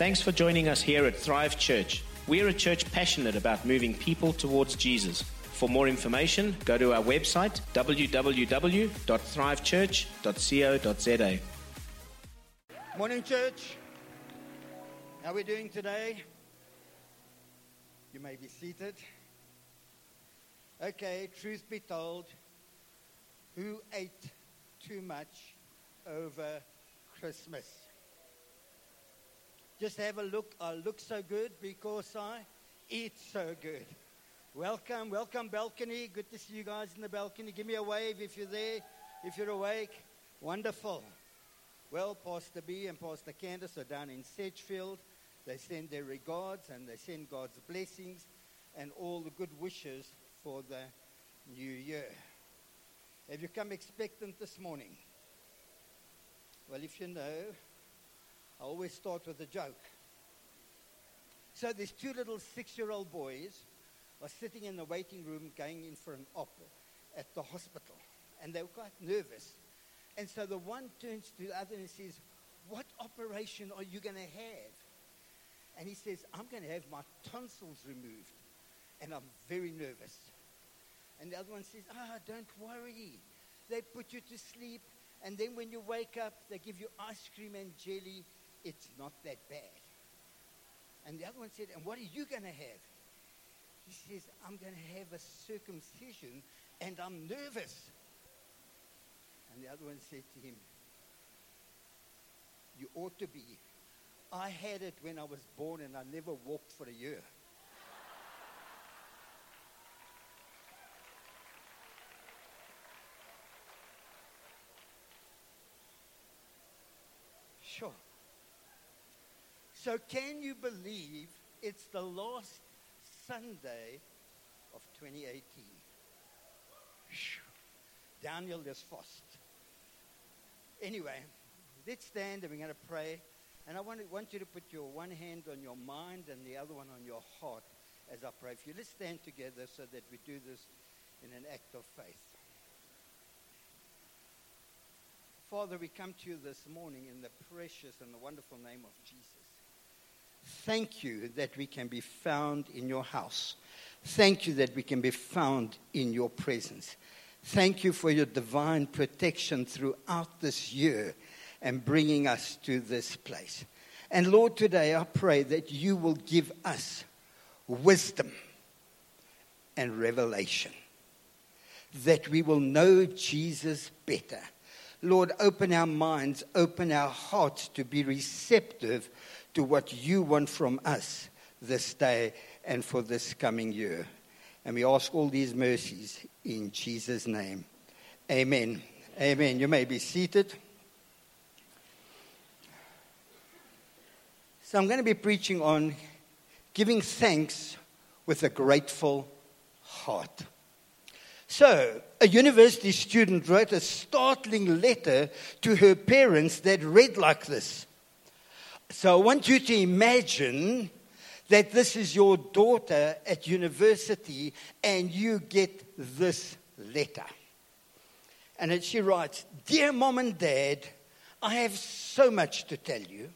Thanks for joining us here at Thrive Church. We're a church passionate about moving people towards Jesus. For more information, go to our website www.thrivechurch.co.za. Morning, church. How are we doing today? You may be seated. Okay, truth be told, who ate too much over Christmas? Just have a look. I look so good because I eat so good. Welcome, welcome, balcony. Good to see you guys in the balcony. Give me a wave if you're there, if you're awake. Wonderful. Well, Pastor B and Pastor Candace are down in Sedgefield. They send their regards and they send God's blessings and all the good wishes for the new year. Have you come expectant this morning? Well, if you know, I always start with a joke. So these two little six-year-old boys are sitting in the waiting room going in for an op at the hospital. And they were quite nervous. And so the one turns to the other and says, what operation are you going to have? And he says, I'm going to have my tonsils removed. And I'm very nervous. And the other one says, ah, don't worry. They put you to sleep. And then when you wake up, they give you ice cream and jelly it's not that bad. And the other one said, and what are you going to have? He says, I'm going to have a circumcision and I'm nervous. And the other one said to him, you ought to be. I had it when I was born and I never walked for a year. Sure. So, can you believe it's the last Sunday of 2018? Daniel is fast. Anyway, let's stand and we're going to pray. And I want, want you to put your one hand on your mind and the other one on your heart as I pray for you. Let's stand together so that we do this in an act of faith. Father, we come to you this morning in the precious and the wonderful name of Jesus. Thank you that we can be found in your house. Thank you that we can be found in your presence. Thank you for your divine protection throughout this year and bringing us to this place. And Lord, today I pray that you will give us wisdom and revelation, that we will know Jesus better. Lord, open our minds, open our hearts to be receptive to what you want from us this day and for this coming year. And we ask all these mercies in Jesus' name. Amen. Amen. You may be seated. So I'm going to be preaching on giving thanks with a grateful heart. So, a university student wrote a startling letter to her parents that read like this so I want you to imagine that this is your daughter at university and you get this letter. And she writes Dear mom and dad, I have so much to tell you.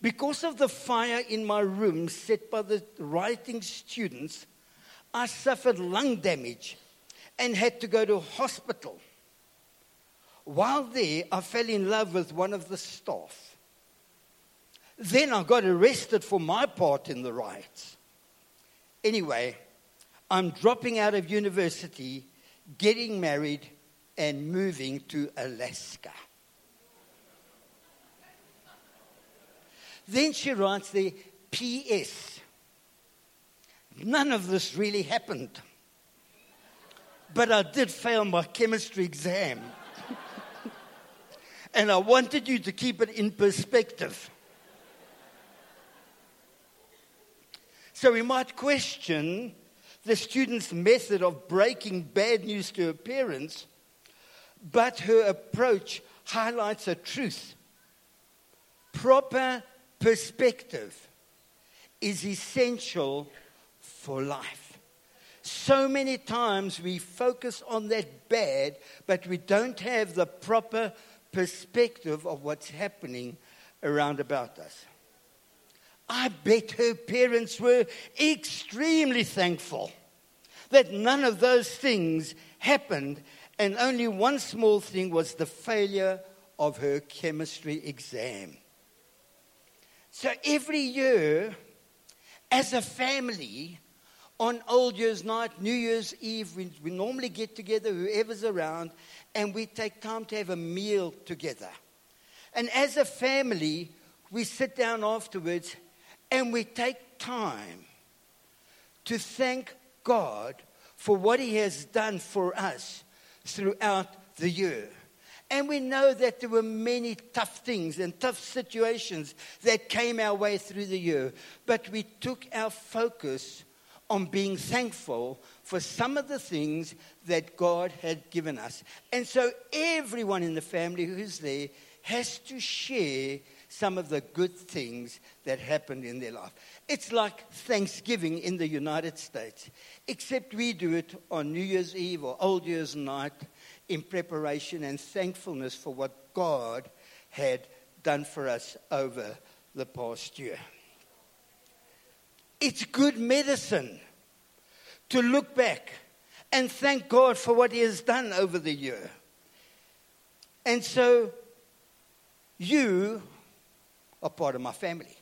Because of the fire in my room set by the writing students, I suffered lung damage and had to go to hospital. While there, I fell in love with one of the staff. Then I got arrested for my part in the riots. Anyway, I'm dropping out of university, getting married, and moving to Alaska. Then she writes the P.S. None of this really happened. But I did fail my chemistry exam. and I wanted you to keep it in perspective. So we might question the student's method of breaking bad news to her parents, but her approach highlights a truth. Proper perspective is essential for life. So many times we focus on that bad, but we don't have the proper perspective of what's happening around about us. I bet her parents were extremely thankful that none of those things happened, and only one small thing was the failure of her chemistry exam. So every year, as a family, on Old Year's night, New Year's Eve, we, we normally get together, whoever's around, and we take time to have a meal together. And as a family, we sit down afterwards and we take time to thank God for what He has done for us throughout the year. And we know that there were many tough things and tough situations that came our way through the year. But we took our focus on being thankful for some of the things that God had given us. And so everyone in the family who's there has to share some of the good things that happened in their life. It's like Thanksgiving in the United States, except we do it on New Year's Eve or Old Year's night in preparation and thankfulness for what God had done for us over the past year. It's good medicine to look back and thank God for what He has done over the year. And so, you are part of my family.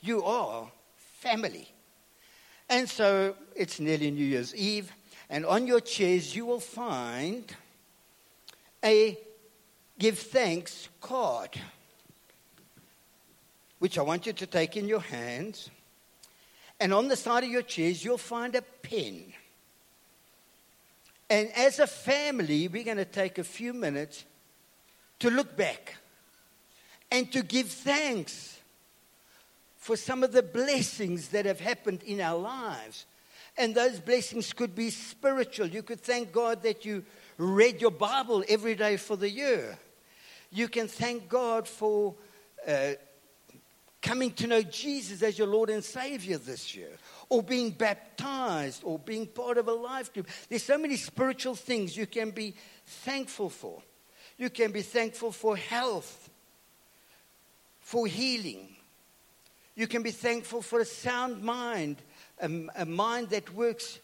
You are family. And so, it's nearly New Year's Eve, and on your chairs, you will find a give thanks card, which I want you to take in your hands. And on the side of your chairs, you'll find a pen. And as a family, we're going to take a few minutes to look back and to give thanks for some of the blessings that have happened in our lives. And those blessings could be spiritual. You could thank God that you read your Bible every day for the year. You can thank God for uh, coming to know Jesus as your Lord and Savior this year, or being baptized, or being part of a life group. There's so many spiritual things you can be thankful for. You can be thankful for health, for healing. You can be thankful for a sound mind, a, a mind that works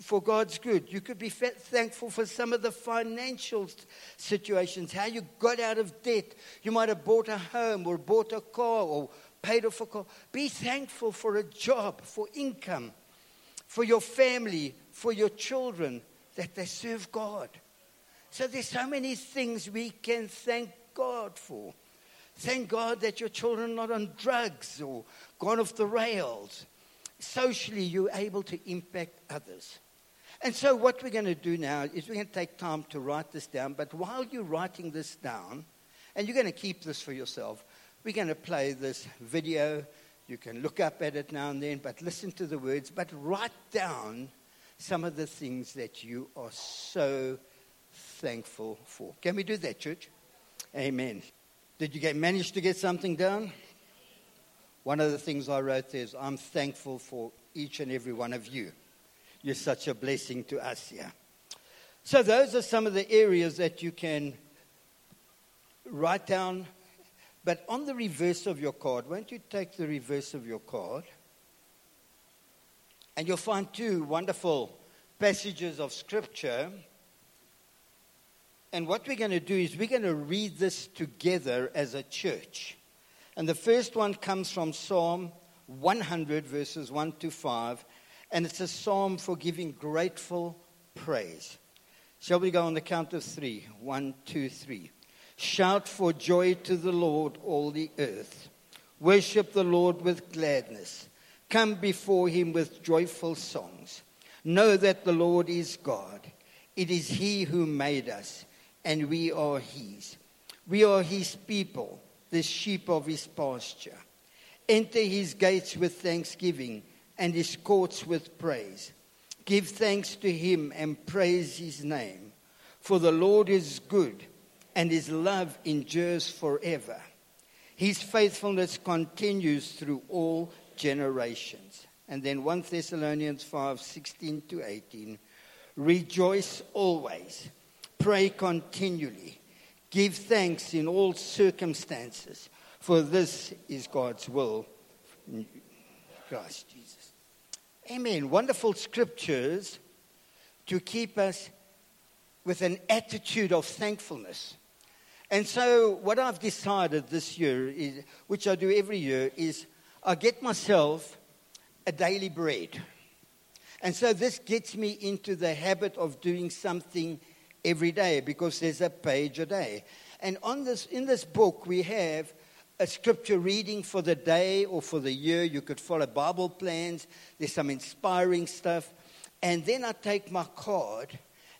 for God's good. You could be thankful for some of the financial situations, how you got out of debt. You might have bought a home or bought a car or paid off a car. Be thankful for a job, for income, for your family, for your children, that they serve God. So there's so many things we can thank God for. Thank God that your children are not on drugs or gone off the rails socially you're able to impact others. And so, what we're going to do now is we're going to take time to write this down. But while you're writing this down, and you're going to keep this for yourself, we're going to play this video. You can look up at it now and then, but listen to the words, but write down some of the things that you are so thankful for. Can we do that, church? Amen. Did you get, manage to get something down? One of the things I wrote is, I'm thankful for each and every one of you. You're such a blessing to us here. So, those are some of the areas that you can write down. But on the reverse of your card, won't you take the reverse of your card? And you'll find two wonderful passages of Scripture. And what we're going to do is we're going to read this together as a church. And the first one comes from Psalm 100, verses 1 to 5. And it's a psalm for giving grateful praise. Shall we go on the count of three? One, two, three. Shout for joy to the Lord, all the earth. Worship the Lord with gladness. Come before him with joyful songs. Know that the Lord is God. It is he who made us, and we are his. We are his people the sheep of his pasture. Enter his gates with thanksgiving and his courts with praise. Give thanks to him and praise his name. For the Lord is good and his love endures forever. His faithfulness continues through all generations. And then 1 Thessalonians 5 16 to 18. Rejoice always, pray continually Give thanks in all circumstances, for this is God's will Christ Jesus. Amen. Wonderful scriptures to keep us with an attitude of thankfulness. And so, what I've decided this year, is, which I do every year, is I get myself a daily bread. And so, this gets me into the habit of doing something every day because there's a page a day. And on this, in this book, we have a scripture reading for the day or for the year. You could follow Bible plans, there's some inspiring stuff. And then I take my card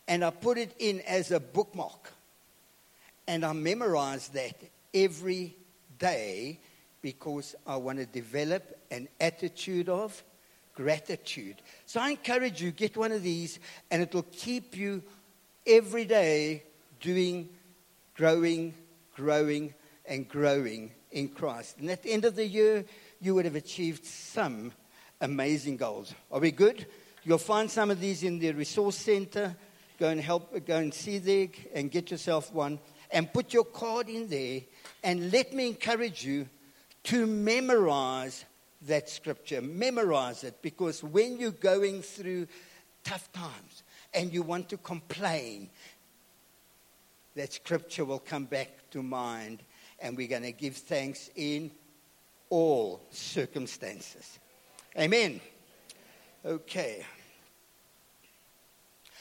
and I put it in as a bookmark. And I memorize that every day because I want to develop an attitude of gratitude. So I encourage you, get one of these, and it will keep you every day doing, growing, growing, and growing in Christ. And at the end of the year, you would have achieved some amazing goals. Are we good? You'll find some of these in the resource center. Go and help, go and see there and get yourself one and put your card in there. And let me encourage you to memorize that scripture. Memorize it because when you're going through tough times and you want to complain, that scripture will come back to mind and we're going to give thanks in all circumstances. Amen. Okay.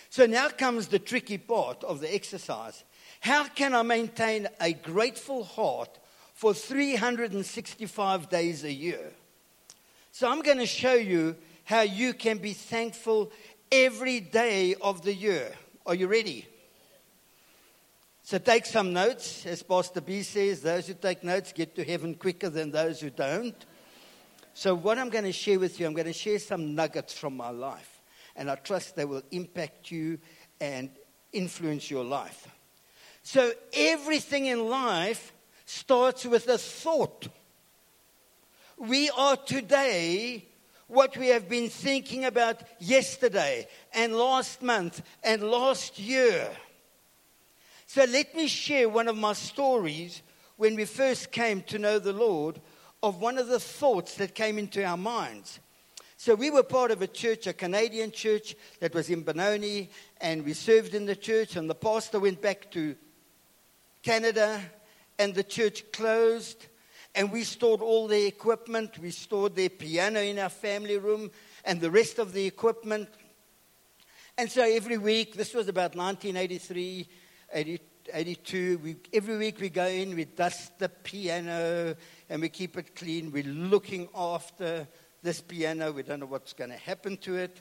So now comes the tricky part of the exercise. How can I maintain a grateful heart for 365 days a year? So I'm going to show you how you can be thankful every day of the year. Are you ready? So take some notes. As Pastor B says, those who take notes get to heaven quicker than those who don't. So, what I'm going to share with you, I'm going to share some nuggets from my life. And I trust they will impact you and influence your life. So everything in life starts with a thought. We are today what we have been thinking about yesterday and last month and last year. So let me share one of my stories when we first came to know the Lord of one of the thoughts that came into our minds. So we were part of a church, a Canadian church that was in Benoni, and we served in the church, and the pastor went back to Canada, and the church closed. And we stored all the equipment. We stored their piano in our family room and the rest of the equipment. And so every week, this was about 1983, 80, 82, we, every week we go in, we dust the piano, and we keep it clean. We're looking after this piano. We don't know what's going to happen to it.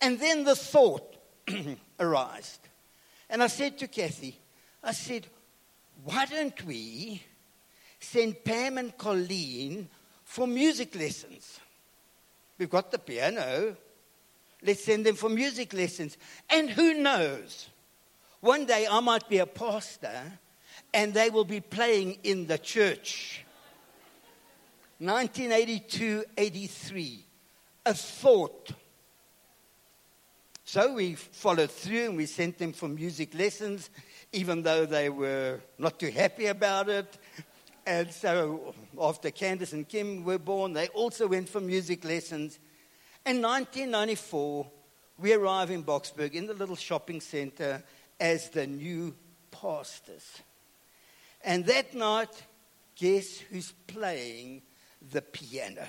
And then the thought arose. And I said to Kathy, I said, why don't we send Pam and Colleen for music lessons? We've got the piano. Let's send them for music lessons. And who knows? One day I might be a pastor and they will be playing in the church. 1982 83. A thought. So we followed through and we sent them for music lessons even though they were not too happy about it. And so after Candace and Kim were born, they also went for music lessons. In 1994, we arrive in Boksburg in the little shopping center as the new pastors. And that night, guess who's playing the piano?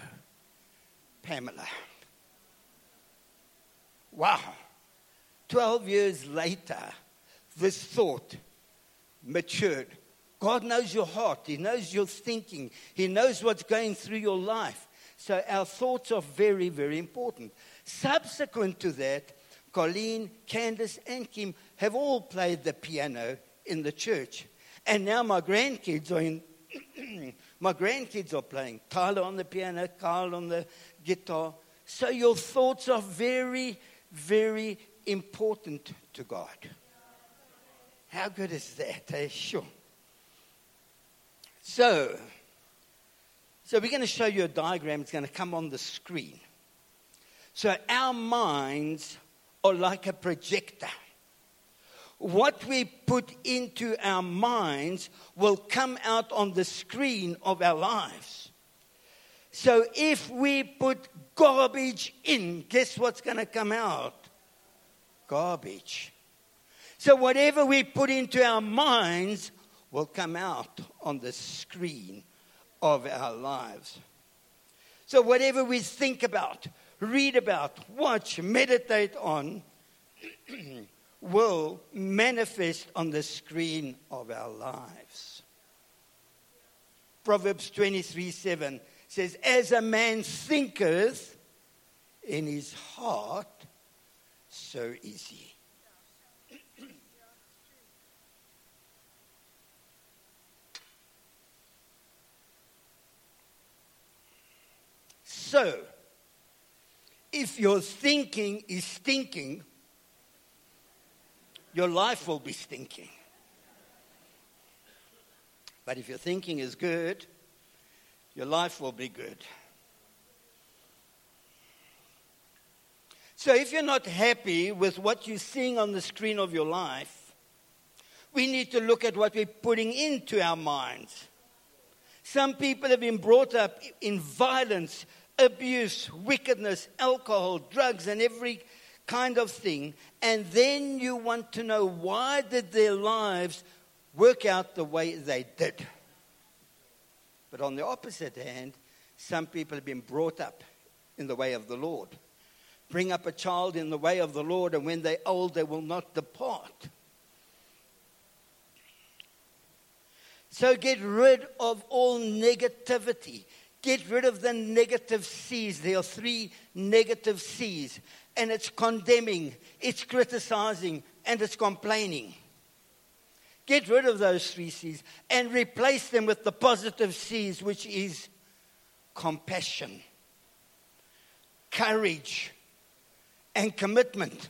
Pamela. Wow. 12 years later, this thought matured. God knows your heart, He knows your thinking, He knows what's going through your life. So our thoughts are very, very important. Subsequent to that, Colleen, Candace, and Kim have all played the piano in the church. And now my grandkids are in my grandkids are playing. Tyler on the piano, Carl on the guitar. So your thoughts are very, very important to God. How good is that? Eh? Sure. So, so we're going to show you a diagram. It's going to come on the screen. So our minds are like a projector. What we put into our minds will come out on the screen of our lives. So if we put garbage in, guess what's going to come out? Garbage. So whatever we put into our minds will come out on the screen of our lives. So whatever we think about, read about, watch, meditate on, will manifest on the screen of our lives. Proverbs 23 7 says, As a man thinketh in his heart, so is he. So, if your thinking is stinking, your life will be stinking. But if your thinking is good, your life will be good. So if you're not happy with what you're seeing on the screen of your life, we need to look at what we're putting into our minds. Some people have been brought up in violence, abuse, wickedness, alcohol, drugs, and every kind of thing. And then you want to know why did their lives work out the way they did. But on the opposite hand, some people have been brought up in the way of the Lord. Bring up a child in the way of the Lord, and when they're old, they will not depart. So get rid of all negativity. Get rid of the negative C's. There are three negative C's, and it's condemning, it's criticizing, and it's complaining. Get rid of those three C's and replace them with the positive C's, which is compassion, courage, and commitment.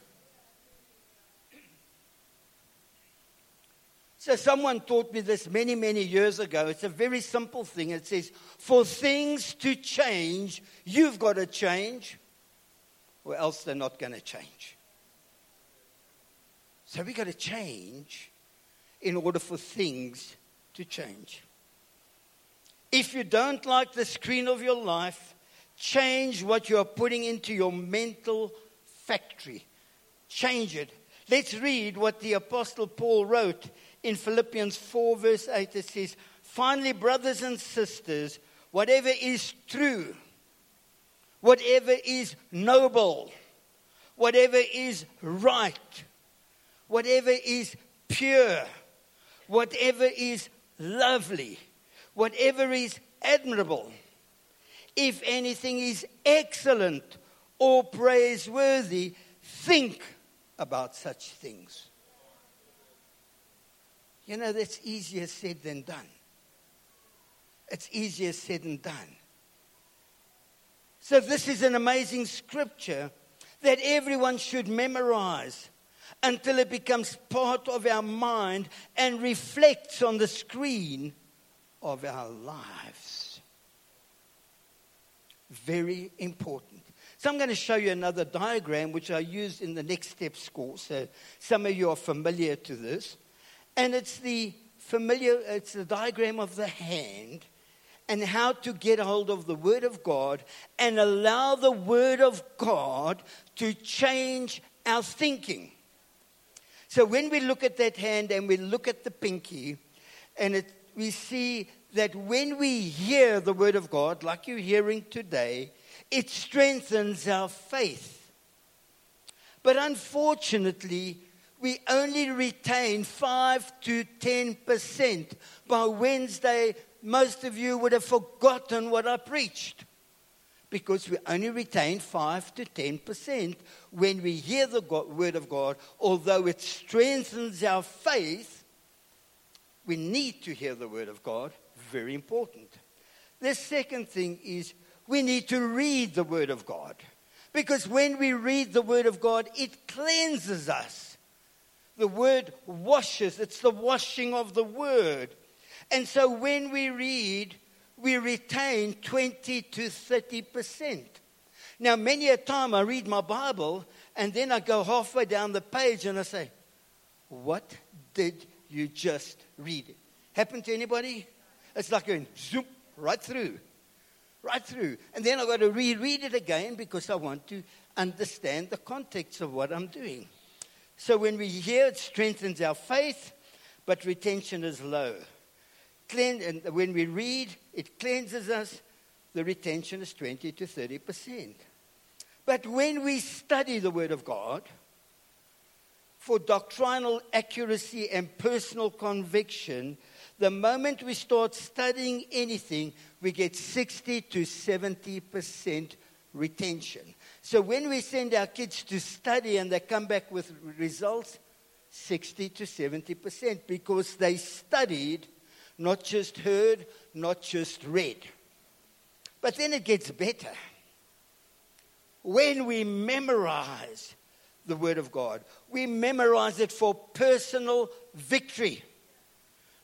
So, someone taught me this many, many years ago. It's a very simple thing. It says, For things to change, you've got to change, or else they're not going to change. So, we've got to change in order for things to change. If you don't like the screen of your life, change what you are putting into your mental factory. Change it. Let's read what the Apostle Paul wrote in Philippians 4, verse 8, it says, Finally, brothers and sisters, whatever is true, whatever is noble, whatever is right, whatever is pure, whatever is lovely, whatever is admirable, if anything is excellent or praiseworthy, think about such things. You know, that's easier said than done. It's easier said than done. So, this is an amazing scripture that everyone should memorize until it becomes part of our mind and reflects on the screen of our lives. Very important. So, I'm going to show you another diagram which I used in the Next Steps course. So, some of you are familiar to this. And it's the familiar, it's the diagram of the hand and how to get hold of the Word of God and allow the Word of God to change our thinking. So when we look at that hand and we look at the pinky, and it, we see that when we hear the Word of God, like you're hearing today, it strengthens our faith. But unfortunately, we only retain 5 to 10%. By Wednesday, most of you would have forgotten what I preached because we only retain 5 to 10% when we hear the God, word of God. Although it strengthens our faith, we need to hear the word of God. Very important. The second thing is we need to read the word of God. Because when we read the word of God, it cleanses us. The word washes, it's the washing of the word. And so when we read, we retain 20 to 30%. Now, many a time I read my Bible and then I go halfway down the page and I say, What did you just read? Happened to anybody? It's like going zoom right through. right through. And then I've got to reread it again because I want to understand the context of what I'm doing. So when we hear, it strengthens our faith, but retention is low. and when we read, it cleanses us. The retention is 20 to 30 percent. But when we study the Word of God, for doctrinal accuracy and personal conviction, the moment we start studying anything, we get 60 to 70% retention. So when we send our kids to study and they come back with results, 60 to 70% because they studied, not just heard, not just read. But then it gets better. When we memorize the Word of God, we memorize it for personal victory.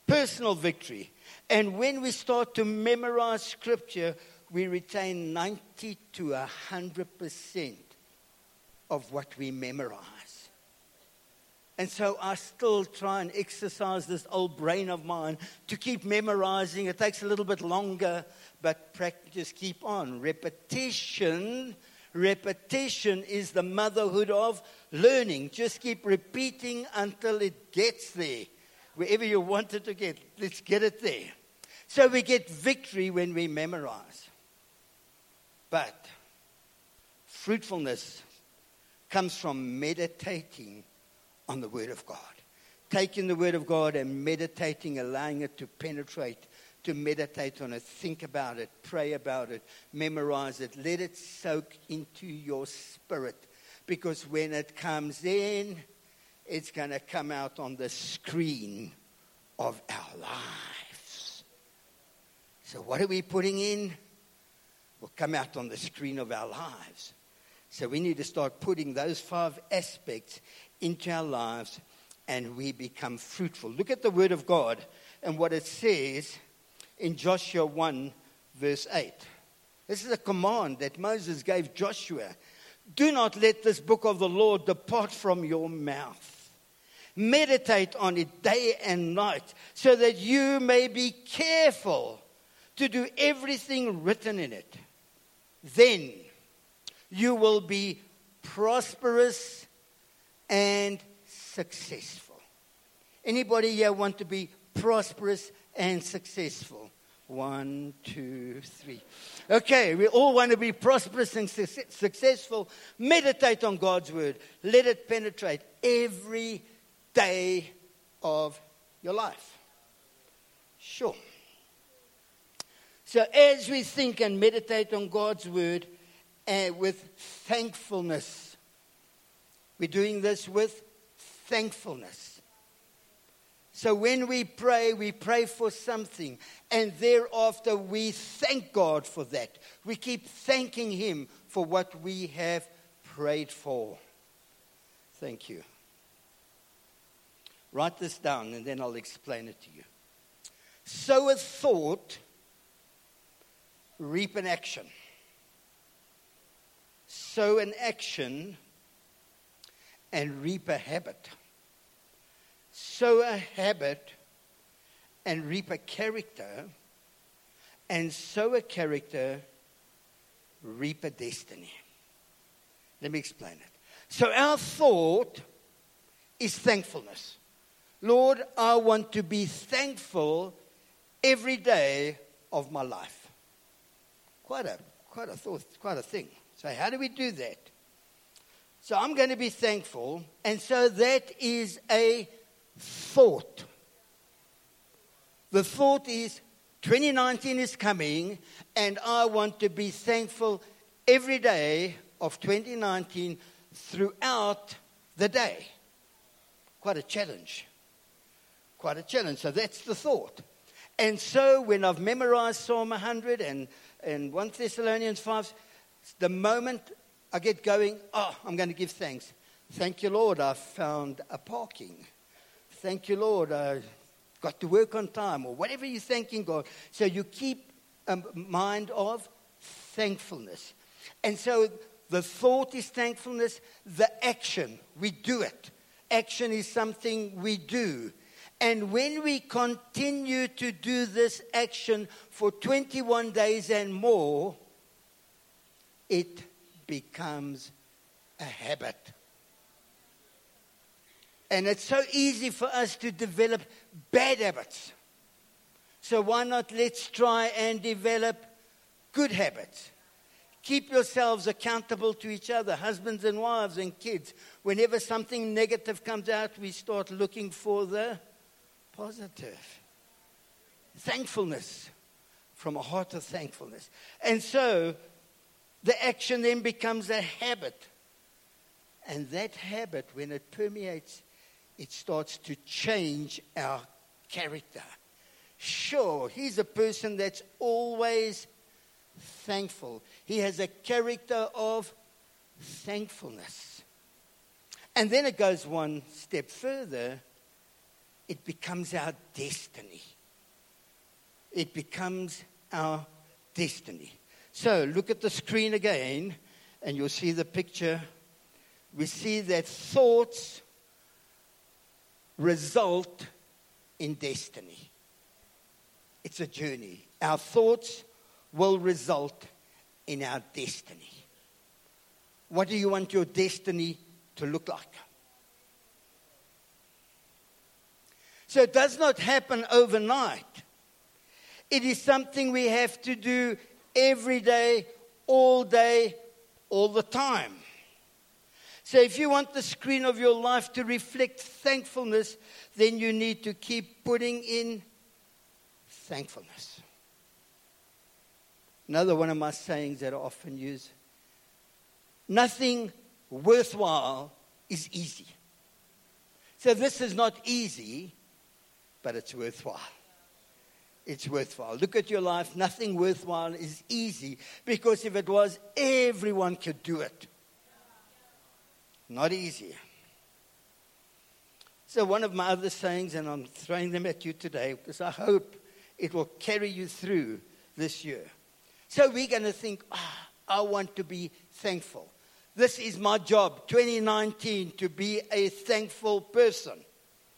Personal victory. And when we start to memorize Scripture, we retain 90 to 100% of what we memorize. And so I still try and exercise this old brain of mine to keep memorizing. It takes a little bit longer, but practice keep on. Repetition, repetition is the motherhood of learning. Just keep repeating until it gets there. Wherever you want it to get, let's get it there. So we get victory when we memorize. But fruitfulness comes from meditating on the Word of God. Taking the Word of God and meditating, allowing it to penetrate, to meditate on it, think about it, pray about it, memorize it, let it soak into your spirit. Because when it comes in, it's going to come out on the screen of our lives. So, what are we putting in? Will come out on the screen of our lives. So, we need to start putting those five aspects into our lives and we become fruitful. Look at the Word of God and what it says in Joshua 1, verse 8. This is a command that Moses gave Joshua. Do not let this book of the Lord depart from your mouth. Meditate on it day and night so that you may be careful to do everything written in it. Then you will be prosperous and successful. Anybody here want to be prosperous and successful? One, two, three. Okay, we all want to be prosperous and su- successful. Meditate on God's word. Let it penetrate every day of your life. Sure. So, as we think and meditate on God's word uh, with thankfulness, we're doing this with thankfulness. So when we pray, we pray for something, and thereafter we thank God for that. We keep thanking Him for what we have prayed for. Thank you. Write this down, and then I'll explain it to you. So, a thought, reap an action. Sow an action, and reap a habit sow a habit and reap a character, and sow a character, reap a destiny. Let me explain it. So, our thought is thankfulness. Lord, I want to be thankful every day of my life. Quite a, quite a thought, quite a thing. So, how do we do that? So, I'm going to be thankful, and so that is a thought. The thought is 2019 is coming, and I want to be thankful every day of 2019 throughout the day. Quite a challenge. Quite a challenge. So that's the thought. And so when I've memorized Psalm 100 and, and 1 Thessalonians 5, the moment I get going, oh, I'm going to give thanks. Thank you, Lord, I've found a parking. Thank you, Lord. I got to work on time, or whatever you're thanking God. So you keep a mind of thankfulness. And so the thought is thankfulness, the action, we do it. Action is something we do. And when we continue to do this action for 21 days and more, it becomes a habit. And it's so easy for us to develop bad habits. So why not let's try and develop good habits? Keep yourselves accountable to each other, husbands and wives and kids. Whenever something negative comes out, we start looking for the positive. Thankfulness from a heart of thankfulness. And so the action then becomes a habit. And that habit, when it permeates, it starts to change our character. Sure, he's a person that's always thankful. He has a character of thankfulness. And then it goes one step further it becomes our destiny. It becomes our destiny. So look at the screen again, and you'll see the picture. We see that thoughts result in destiny. It's a journey. Our thoughts will result in our destiny. What do you want your destiny to look like? So it does not happen overnight. It is something we have to do every day, all day, all the time. So if you want the screen of your life to reflect thankfulness, then you need to keep putting in thankfulness. Another one of my sayings that I often use nothing worthwhile is easy. So this is not easy, but it's worthwhile. It's worthwhile. Look at your life. Nothing worthwhile is easy because if it was, everyone could do it. Not easy. So, one of my other sayings, and I'm throwing them at you today because I hope it will carry you through this year. So, we're going to think, oh, I want to be thankful. This is my job, 2019, to be a thankful person.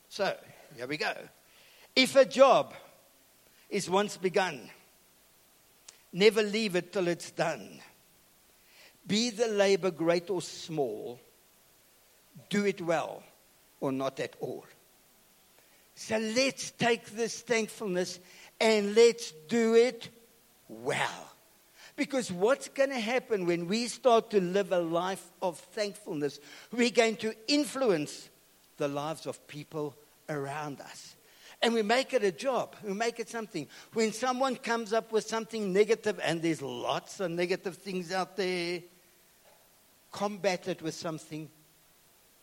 So, here we go. If a job is once begun, never leave it till it's done. Be the labor great or small, do it well or not at all. So let's take this thankfulness and let's do it well. Because what's going to happen when we start to live a life of thankfulness? We're going to influence the lives of people around us and we make it a job. We make it something. When someone comes up with something negative, and there's lots of negative things out there, combat it with something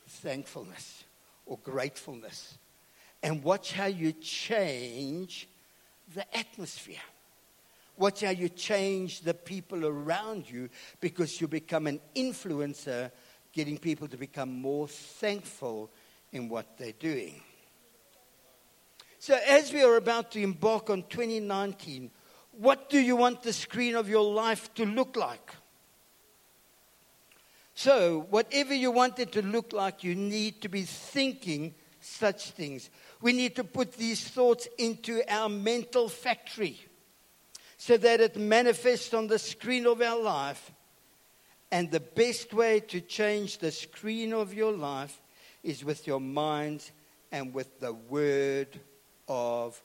thankfulness or gratefulness. And watch how you change the atmosphere. Watch how you change the people around you because you become an influencer, getting people to become more thankful in what they're doing. So, as we are about to embark on 2019, what do you want the screen of your life to look like? So, whatever you want it to look like, you need to be thinking such things. We need to put these thoughts into our mental factory so that it manifests on the screen of our life. And the best way to change the screen of your life is with your mind and with the Word of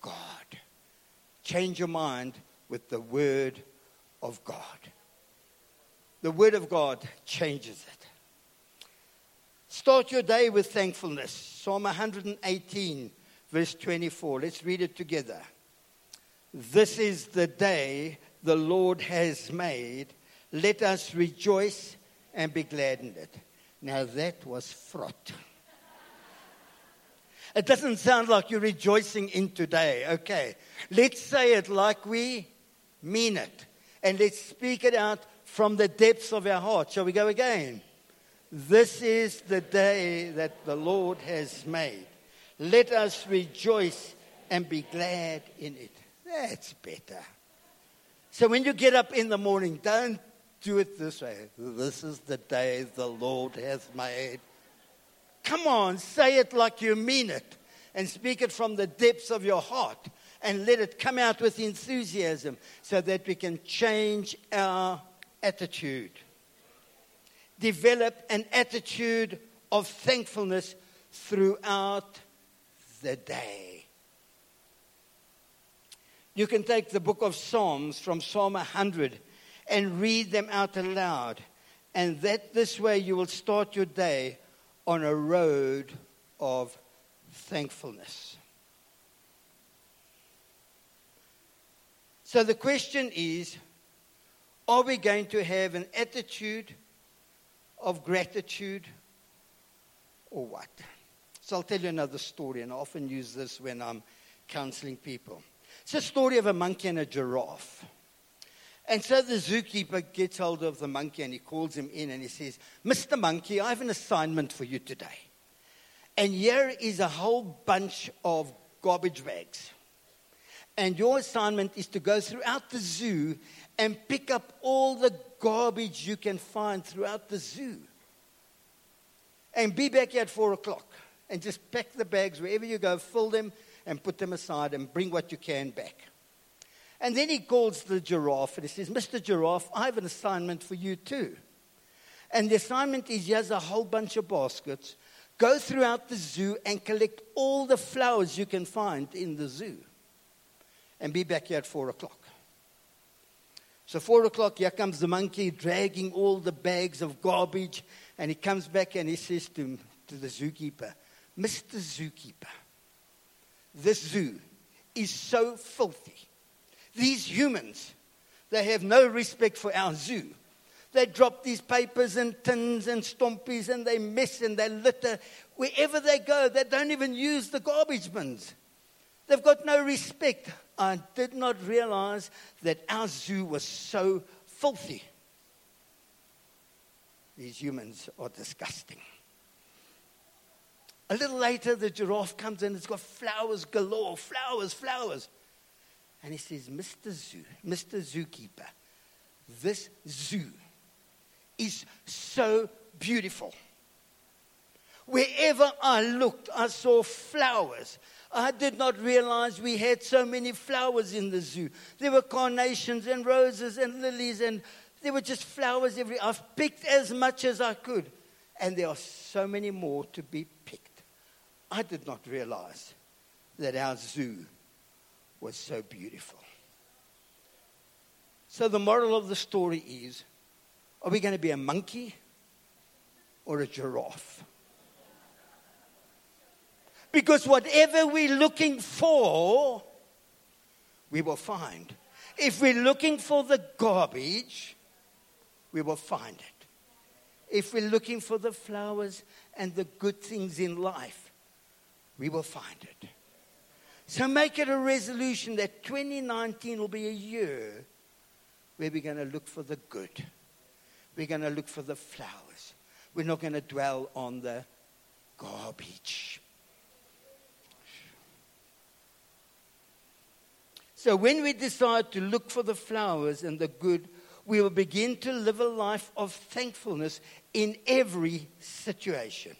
God. Change your mind with the Word of God. The Word of God changes it. Start your day with thankfulness. Psalm 118, verse 24. Let's read it together. This is the day the Lord has made. Let us rejoice and be glad in it. Now that was fraught. It doesn't sound like you're rejoicing in today. Okay. Let's say it like we mean it. And let's speak it out from the depths of our heart. Shall we go again? This is the day that the Lord has made. Let us rejoice and be glad in it. That's better. So when you get up in the morning, don't do it this way. This is the day the Lord has made. Come on, say it like you mean it. and speak it from the depths of your heart and let it come out with enthusiasm so that we can change our attitude. Develop an attitude of thankfulness throughout the day. You can take the book of Psalms from Psalm 100 and read them out aloud. And that this way you will start your day on a road of thankfulness. So the question is are we going to have an attitude of gratitude or what? So I'll tell you another story, and I often use this when I'm counseling people. It's a story of a monkey and a giraffe. And so the zookeeper gets hold of the monkey and he calls him in and he says, Mr. Monkey, I have an assignment for you today. And here is a whole bunch of garbage bags. And your assignment is to go throughout the zoo and pick up all the garbage you can find throughout the zoo. And be back here at four o'clock. And just pack the bags wherever you go, fill them, and put them aside, and bring what you can back. And then he calls the giraffe and he says, Mr. Giraffe, I have an assignment for you too. And the assignment is here's a whole bunch of baskets. Go throughout the zoo and collect all the flowers you can find in the zoo. And be back here at four o'clock. So, four o'clock, here comes the monkey dragging all the bags of garbage. And he comes back and he says to, to the zookeeper, Mr. Zookeeper, this zoo is so filthy. These humans, they have no respect for our zoo. They drop these papers and tins and stompies and they mess and they litter. Wherever they go, they don't even use the garbage bins. They've got no respect. I did not realize that our zoo was so filthy. These humans are disgusting. A little later, the giraffe comes in. It's got flowers galore, flowers, flowers. And he says, Mr. Zoo, Mr. Zookeeper, this zoo is so beautiful. Wherever I looked, I saw flowers. I did not realize we had so many flowers in the zoo. There were carnations and roses and lilies, and there were just flowers every. I've picked as much as I could, and there are so many more to be picked. I did not realize that our zoo was so beautiful. So, the moral of the story is are we going to be a monkey or a giraffe? Because whatever we're looking for, we will find. If we're looking for the garbage, we will find it. If we're looking for the flowers and the good things in life, we will find it. So make it a resolution that 2019 will be a year where we're going to look for the good. We're going to look for the flowers. We're not going to dwell on the garbage. So when we decide to look for the flowers and the good, we will begin to live a life of thankfulness in every situation.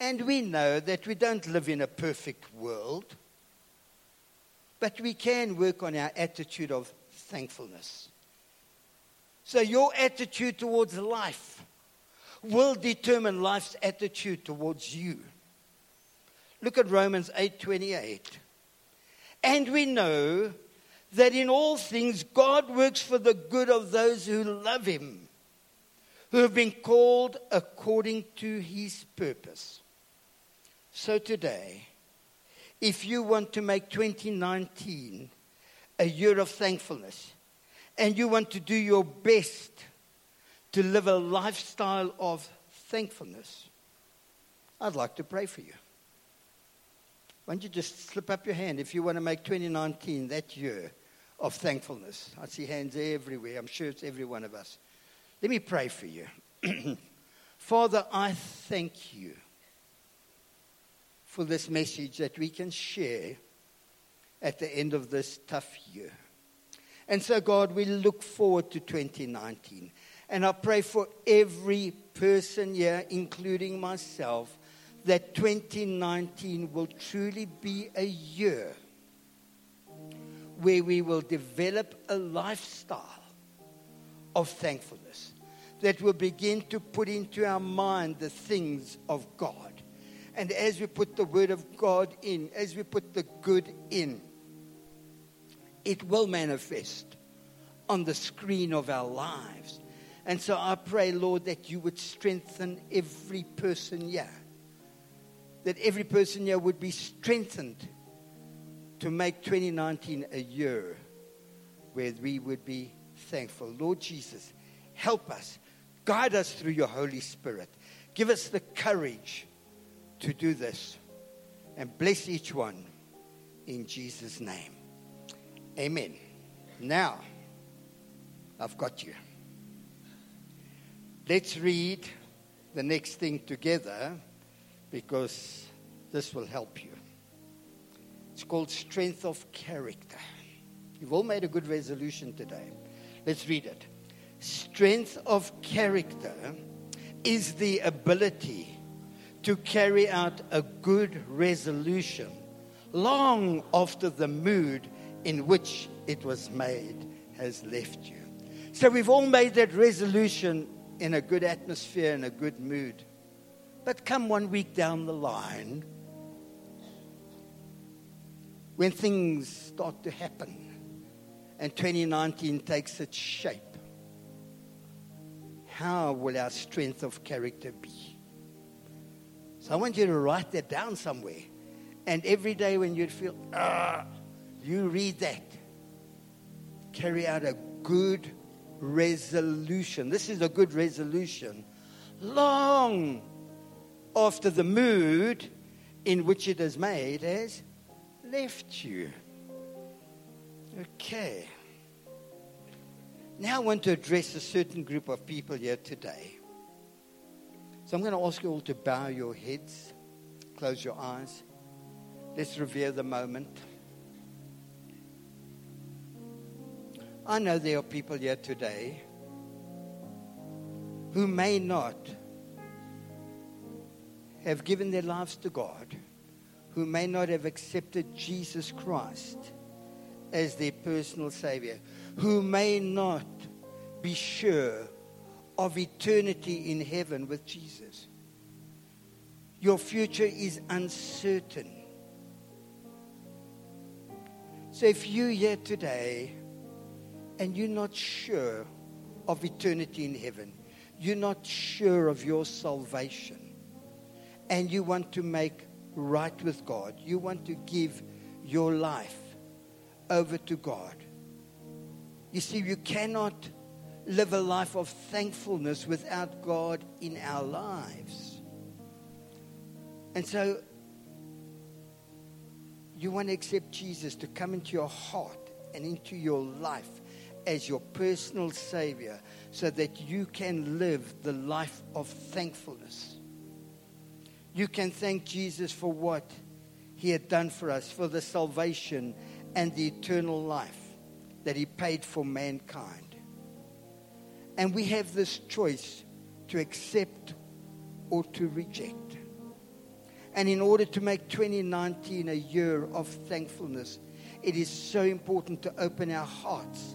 And we know that we don't live in a perfect world, but we can work on our attitude of thankfulness. So, your attitude towards life will determine life's attitude towards you. Look at Romans 8:28. And we know that in all things God works for the good of those who love him, who have been called according to his purpose. So today, if you want to make 2019 a year of thankfulness and you want to do your best to live a lifestyle of thankfulness, I'd like to pray for you. Why don't you just slip up your hand if you want to make 2019 that year of thankfulness? I see hands everywhere. I'm sure it's every one of us. Let me pray for you. Father, I thank you for this message that we can share at the end of this tough year. And so, God, we look forward to 2019. And I pray for every person here, including myself, that 2019 will truly be a year where we will develop a lifestyle of thankfulness that will begin to put into our mind the things of God. And as we put the Word of God in, as we put the good in, it will manifest on the screen of our lives. And so I pray, Lord, that you would strengthen every person here. That every person here would be strengthened to make 2019 a year where we would be thankful. Lord Jesus, help us. Guide us through your Holy Spirit. Give us the courage to do this. And bless each one in Jesus' name. Amen. Now, I've got you. Let's read the next thing together because this will help you. It's called Strength of Character. You've all made a good resolution today. Let's read it. Strength of character is the ability to carry out a good resolution long after the mood in which it was made has left you. So we've all made that resolution in a good atmosphere, in a good mood. But come one week down the line, when things start to happen and 2019 takes its shape, how will our strength of character be? So I want you to write that down somewhere. And every day when you feel, ah, you read that. Carry out a good resolution. This is a good resolution. Long after the mood in which it is made has left you. Okay. Now I want to address a certain group of people here today. So I'm going to ask you all to bow your heads, close your eyes. Let's revere the moment. I know there are people here today who may not have given their lives to God who may not have accepted Jesus Christ as their personal Savior, who may not be sure of eternity in heaven with Jesus. Your future is uncertain. So if you're here today and you're not sure of eternity in heaven, you're not sure of your salvation, and you want to make right with God. You want to give your life over to God. You see, you cannot live a life of thankfulness without God in our lives. And so, you want to accept Jesus to come into your heart and into your life as your personal Savior so that you can live the life of thankfulness. You can thank Jesus for what he had done for us, for the salvation and the eternal life that he paid for mankind. And we have this choice to accept or to reject. And in order to make 2019 a year of thankfulness, it is so important to open our hearts,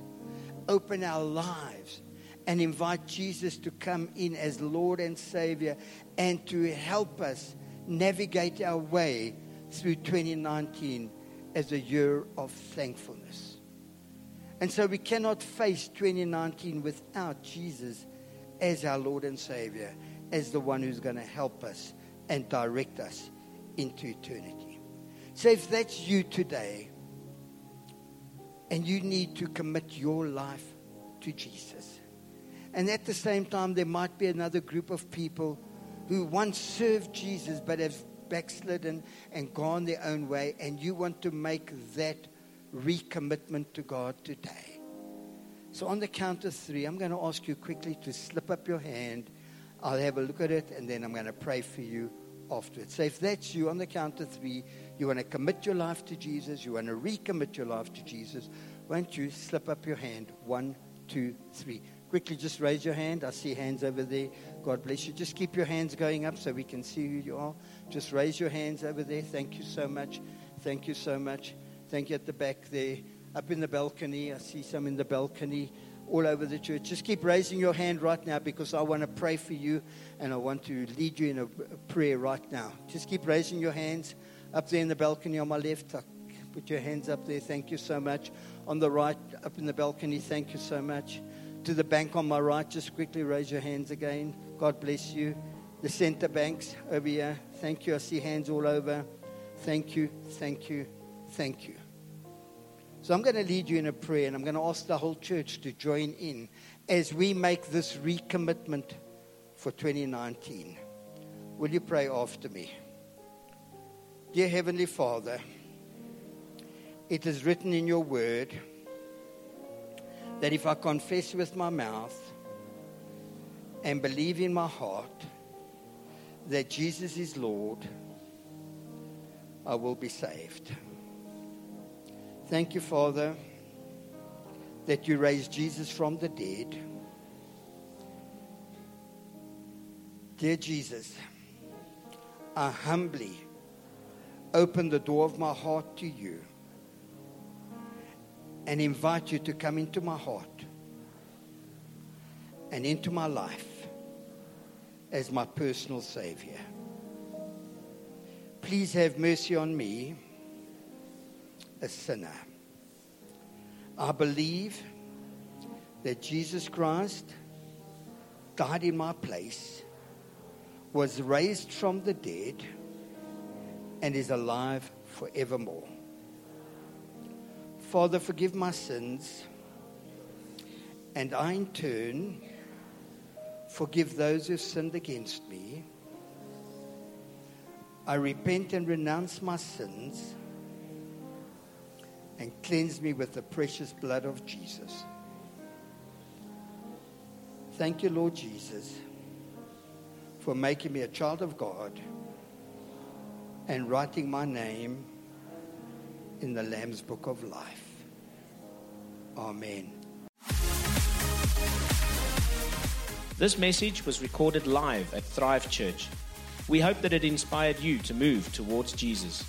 open our lives, and invite Jesus to come in as Lord and Savior and to help us navigate our way through 2019 as a year of thankfulness. And so we cannot face 2019 without Jesus as our Lord and Savior, as the one who's going to help us and direct us into eternity. So if that's you today, and you need to commit your life to Jesus, and at the same time, there might be another group of people who once served Jesus but have backslidden and gone their own way, and you want to make that recommitment to God today. So, on the count of three, I'm going to ask you quickly to slip up your hand. I'll have a look at it, and then I'm going to pray for you afterwards. So, if that's you, on the count of three, you want to commit your life to Jesus, you want to recommit your life to Jesus, won't you slip up your hand? One, two, three. quickly just raise your hand. I see hands over there. God bless you. Just keep your hands going up so we can see who you are. Just raise your hands over there. Thank you so much. Thank you so much. Thank you at the back there. Up in the balcony. I see some in the balcony all over the church. Just keep raising your hand right now because I want to pray for you and I want to lead you in a prayer right now. Just keep raising your hands up there in the balcony on my left. Put your hands up there. Thank you so much. On the right, up in the balcony, thank you so much. To the bank on my right, just quickly raise your hands again. God bless you. The center banks over here, thank you. I see hands all over. Thank you, thank you, thank you. So I'm going to lead you in a prayer and I'm going to ask the whole church to join in as we make this recommitment for 2019. Will you pray after me? Dear Heavenly Father, it is written in your word that if I confess with my mouth and believe in my heart that Jesus is Lord, I will be saved. Thank you, Father, that you raised Jesus from the dead. Dear Jesus, I humbly open the door of my heart to you and invite you to come into my heart and into my life as my personal Savior. Please have mercy on me, a sinner. I believe that Jesus Christ died in my place, was raised from the dead, and is alive forevermore. Father, forgive my sins, and I in turn forgive those who sinned against me. I repent and renounce my sins and cleanse me with the precious blood of Jesus. Thank you, Lord Jesus, for making me a child of God and writing my name in the Lamb's Book of Life. Amen. This message was recorded live at Thrive Church. We hope that it inspired you to move towards Jesus.